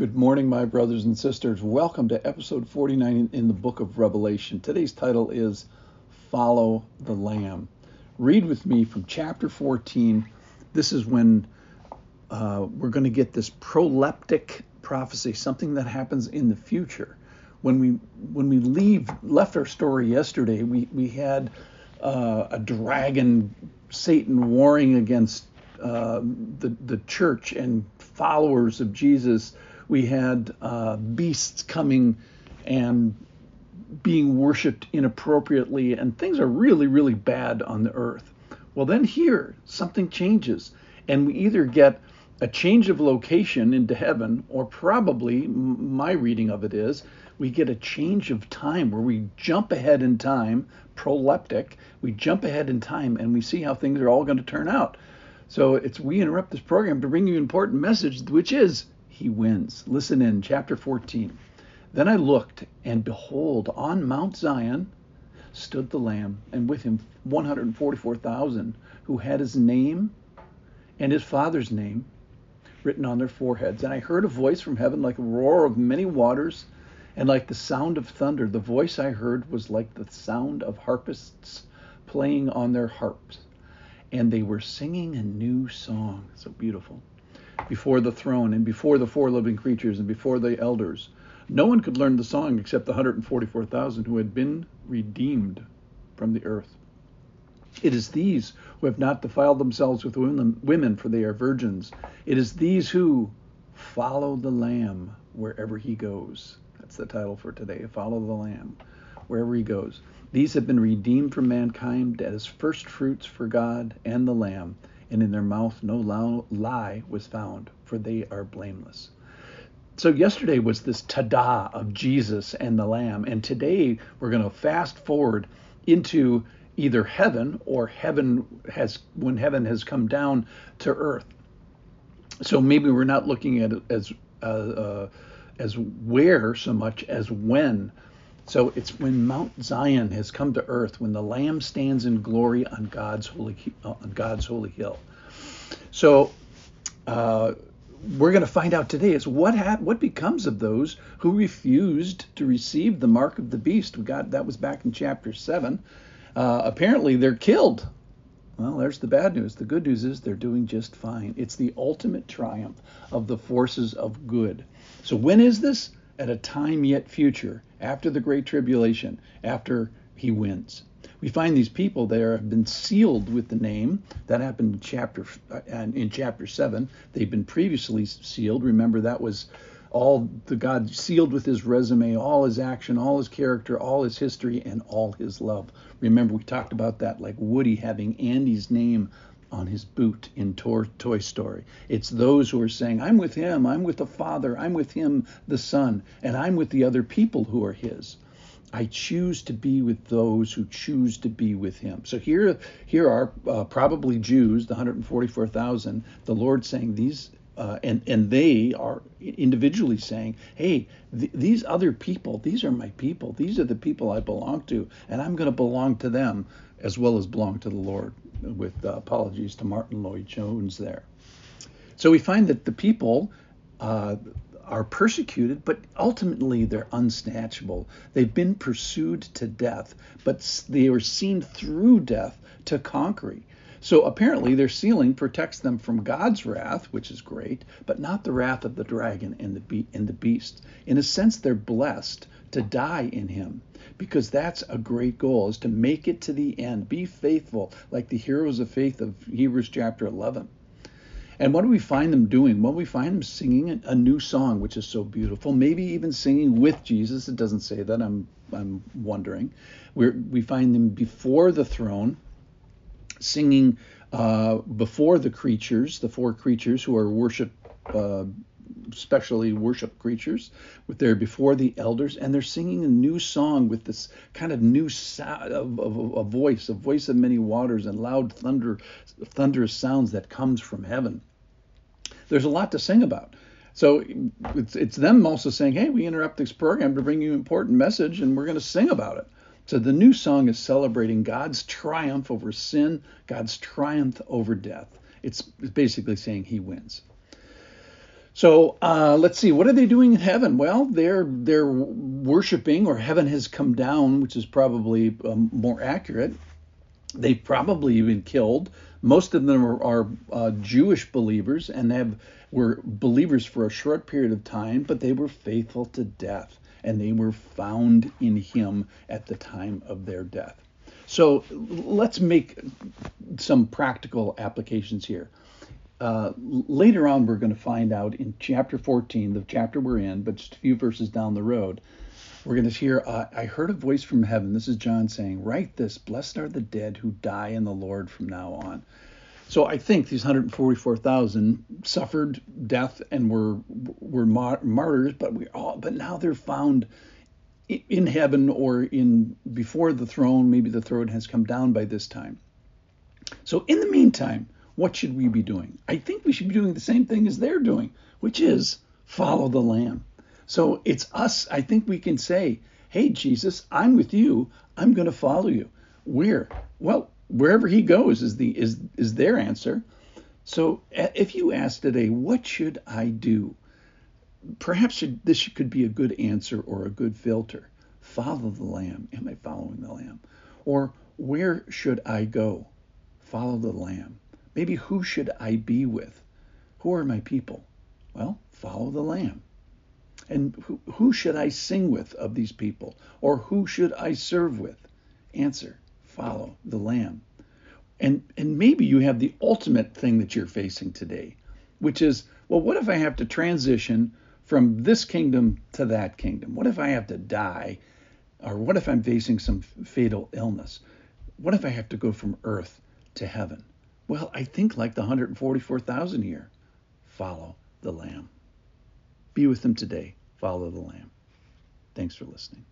Good morning, my brothers and sisters. Welcome to episode 49 in the book of Revelation. Today's title is Follow the Lamb. Read with me from chapter 14. This is when uh, we're going to get this proleptic prophecy, something that happens in the future. When we when we leave left our story yesterday, we we had uh, a dragon, Satan warring against uh, the the church and followers of Jesus we had uh, beasts coming and being worshipped inappropriately, and things are really, really bad on the earth. Well, then here, something changes, and we either get a change of location into heaven, or probably my reading of it is we get a change of time where we jump ahead in time, proleptic, we jump ahead in time and we see how things are all going to turn out. So it's we interrupt this program to bring you an important message, which is he wins. Listen in, chapter 14. Then I looked, and behold, on Mount Zion stood the Lamb, and with him 144,000 who had his name and his father's name written on their foreheads. And I heard a voice from heaven like a roar of many waters and like the sound of thunder. The voice I heard was like the sound of harpists playing on their harps. And they were singing a new song. So beautiful before the throne and before the four living creatures and before the elders. No one could learn the song except the 144,000 who had been redeemed from the earth. It is these who have not defiled themselves with women, for they are virgins. It is these who follow the Lamb wherever he goes. That's the title for today. Follow the Lamb wherever he goes. These have been redeemed from mankind as first fruits for God and the Lamb and in their mouth no lie was found, for they are blameless. So, yesterday was this tada of Jesus and the Lamb, and today we're going to fast forward into either heaven or heaven has when heaven has come down to earth. So maybe we're not looking at it as uh, uh, as where so much as when. So it's when Mount Zion has come to earth, when the Lamb stands in glory on God's holy on God's holy hill. So uh, we're going to find out today is what ha- what becomes of those who refused to receive the mark of the beast. We got that was back in chapter seven. Uh, apparently they're killed. Well, there's the bad news. The good news is they're doing just fine. It's the ultimate triumph of the forces of good. So when is this? At a time yet future, after the great tribulation, after he wins. We find these people there have been sealed with the name. That happened in chapter uh, in chapter seven. They've been previously sealed. Remember that was all the God sealed with his resume, all his action, all his character, all his history, and all his love. Remember we talked about that, like Woody having Andy's name on his boot in Toy Story. It's those who are saying, I'm with him, I'm with the Father, I'm with him, the Son, and I'm with the other people who are his. I choose to be with those who choose to be with him. So here, here are uh, probably Jews, the 144,000. The Lord saying these, uh, and and they are individually saying, "Hey, th- these other people, these are my people. These are the people I belong to, and I'm going to belong to them as well as belong to the Lord." With uh, apologies to Martyn Lloyd-Jones there. So we find that the people uh, are persecuted, but ultimately they're unsnatchable. They've been pursued to death, but they are seen through death to conquering. So apparently their sealing protects them from God's wrath, which is great, but not the wrath of the dragon and the, be- and the beast. In a sense, they're blessed to die in him because that's a great goal is to make it to the end be faithful like the heroes of faith of hebrews chapter 11 and what do we find them doing? Well, we find them singing a new song, which is so beautiful. Maybe even singing with Jesus. It doesn't say that. I'm I'm wondering. we we find them before the throne, singing uh, before the creatures, the four creatures who are worship. Uh, especially worship creatures with their before the elders and they're singing a new song with this kind of new sound of, of, a voice a voice of many waters and loud thunder thunderous sounds that comes from heaven there's a lot to sing about. So it's, it's them also saying, hey, we interrupt this program to bring you an important message and we're going to sing about it. So the new song is celebrating God's triumph over sin, God's triumph over death. It's basically saying he wins. So uh, let's see, what are they doing in heaven? Well, they're they're worshiping, or heaven has come down, which is probably um, more accurate. They've probably been killed. Most of them are, are uh, Jewish believers and have were believers for a short period of time, but they were faithful to death, and they were found in Him at the time of their death. So let's make some practical applications here. Uh, later on, we're going to find out in chapter 14, the chapter we're in, but just a few verses down the road, we're going to hear, uh, I heard a voice from heaven. This is John saying, Write this, blessed are the dead who die in the Lord from now on. So I think these 144,000 suffered death and were were martyrs, but we all but now they're found in heaven or in before the throne. Maybe the throne has come down by this time. So in the meantime, what should we be doing? I think we should be doing the same thing as they're doing, which is follow the Lamb. So it's us. I think we can say, hey, Jesus, I'm with you. I'm going to follow you. Where? Well, wherever he goes is the is is their answer. So if you ask today, what should I do? Perhaps this could be a good answer or a good filter. Follow the Lamb. Am I following the Lamb? Or where should I go? Follow the Lamb. Maybe who should I be with? Who are my people? Well, follow the Lamb. And who, who should I sing with of these people? Or who should I serve with? Answer follow the Lamb. And, and maybe you have the ultimate thing that you're facing today, which is, well, what if I have to transition from this kingdom to that kingdom? What if I have to die? Or what if I'm facing some fatal illness? What if I have to go from earth to heaven? Well, I think like the 144,000 here, follow the Lamb. Be with them today follow the Lamb. Thanks for listening.